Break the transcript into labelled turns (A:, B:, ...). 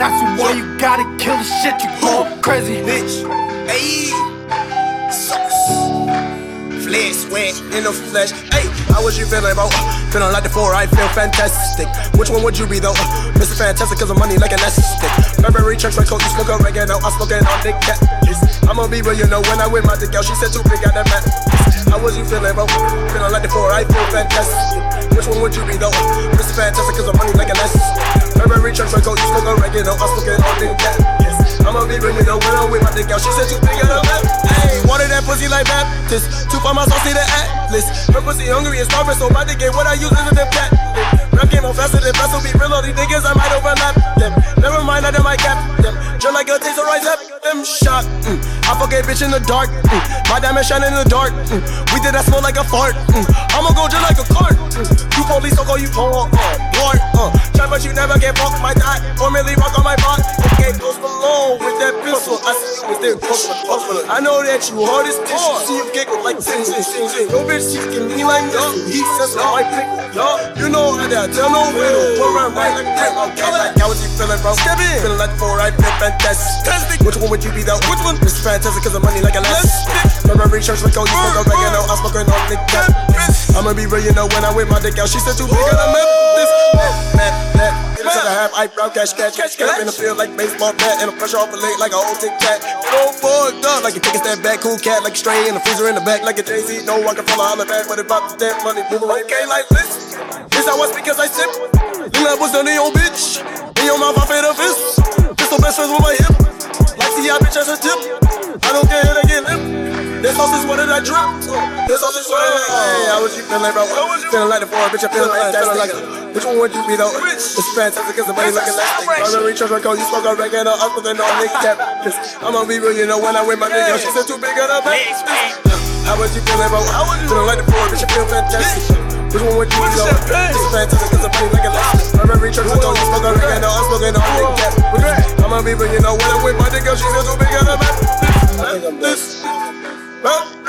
A: That's why you gotta kill the shit, you go crazy.
B: bitch. Sauce. Flesh, sweat in the flesh. Hey, how was you feeling, bro? Feeling like the four, I feel fantastic. Which one would you be, though? Mr. Fantastic, cause the money like an elastic. Burberry checks my coat, you smoke a oregano, I'm smoking on Nick Cat. I'ma be real, you know, when I win my dick out, she said too big, got that mat. How was you feeling, bro? Feeling like the four, I feel fantastic. Which one would you be, though? Mr. Fantastic, cause the you smoke oregano, I'm smoking on Nick Cat. I'ma be you know, when I my dick out, she said big, got that mat. Hey, wanted that pussy like Baptist. Two for my sauce, see the atlas. Her pussy hungry and starving, so my dick get what I use is a cat. Rap game on faster than so be real, all these niggas, I might overlap them. Never mind, I done my cap them. Just like a taser, rise up them shot. Mm. I fuck a bitch in the dark. Mm. My diamond shine in the dark. Mm. We did that smell like a fart. Mm. I'ma go just like a cart. Mm. You police, I'll call you for uh, war. Uh. Try, but you never get fucked my dot. Formerly rock on my bot. Okay, post alone with that pistol. I see you was there, post I know that you hard as dish. See you giggle like zing, zing, zing, zing. Yo, bitch, she give me like yo. He says, no, I pick. Yo, you know how that. Tell no riddle. Put around right like that. Okay, like, how was you feeling, bro? Step in. Feeling like four, I feel fantastic. Which one would you be, though? Which one? It's fantastic, cause the money like a less. Remember, research, like, oh, you smoke oregano. I'm smoking on the cat. I'ma be real, you know, when I whip my dick out, she said too big, and I met this. Matt, Matt, Get it to the half, eyebrow, catch, catch, catch, catch. in the field like baseball bat, and a pressure off a leg like a old tic tac. Go it, dog, like you a step back, cool cat, like a stray in the freezer in the back, like a Jay Z. No, I can follow holler back, but if I that money, move away. okay, like this. This I speak as I sip. Lean that was done in your bitch. In your mouth, I fade a fist. Pistol best friends with my hip. Like see, I bitch as a tip. I don't care, they get lip. This sauce is what did I drip? This sauce is what did I Hey, how was you feeling, bro? Feeling like the four, bitch, I feel like a Which one would you be, though? It's fantastic, cause the money looking like Burberry, church, record, you smoke a regular, I'm smoking on Nick Cap. I'ma be real, you know, when I win my nigga, she said too big on her back. How was you feeling, bro? Feeling like the four, bitch, I feel fantastic. Which one would you be, though? It's fantastic, cause the money looking like Burberry, church, record, you smoke a regular, I'm smoking on Nick Cap. I'ma be real, you know, when I win my nigga, she said too big on her back. This. Oh,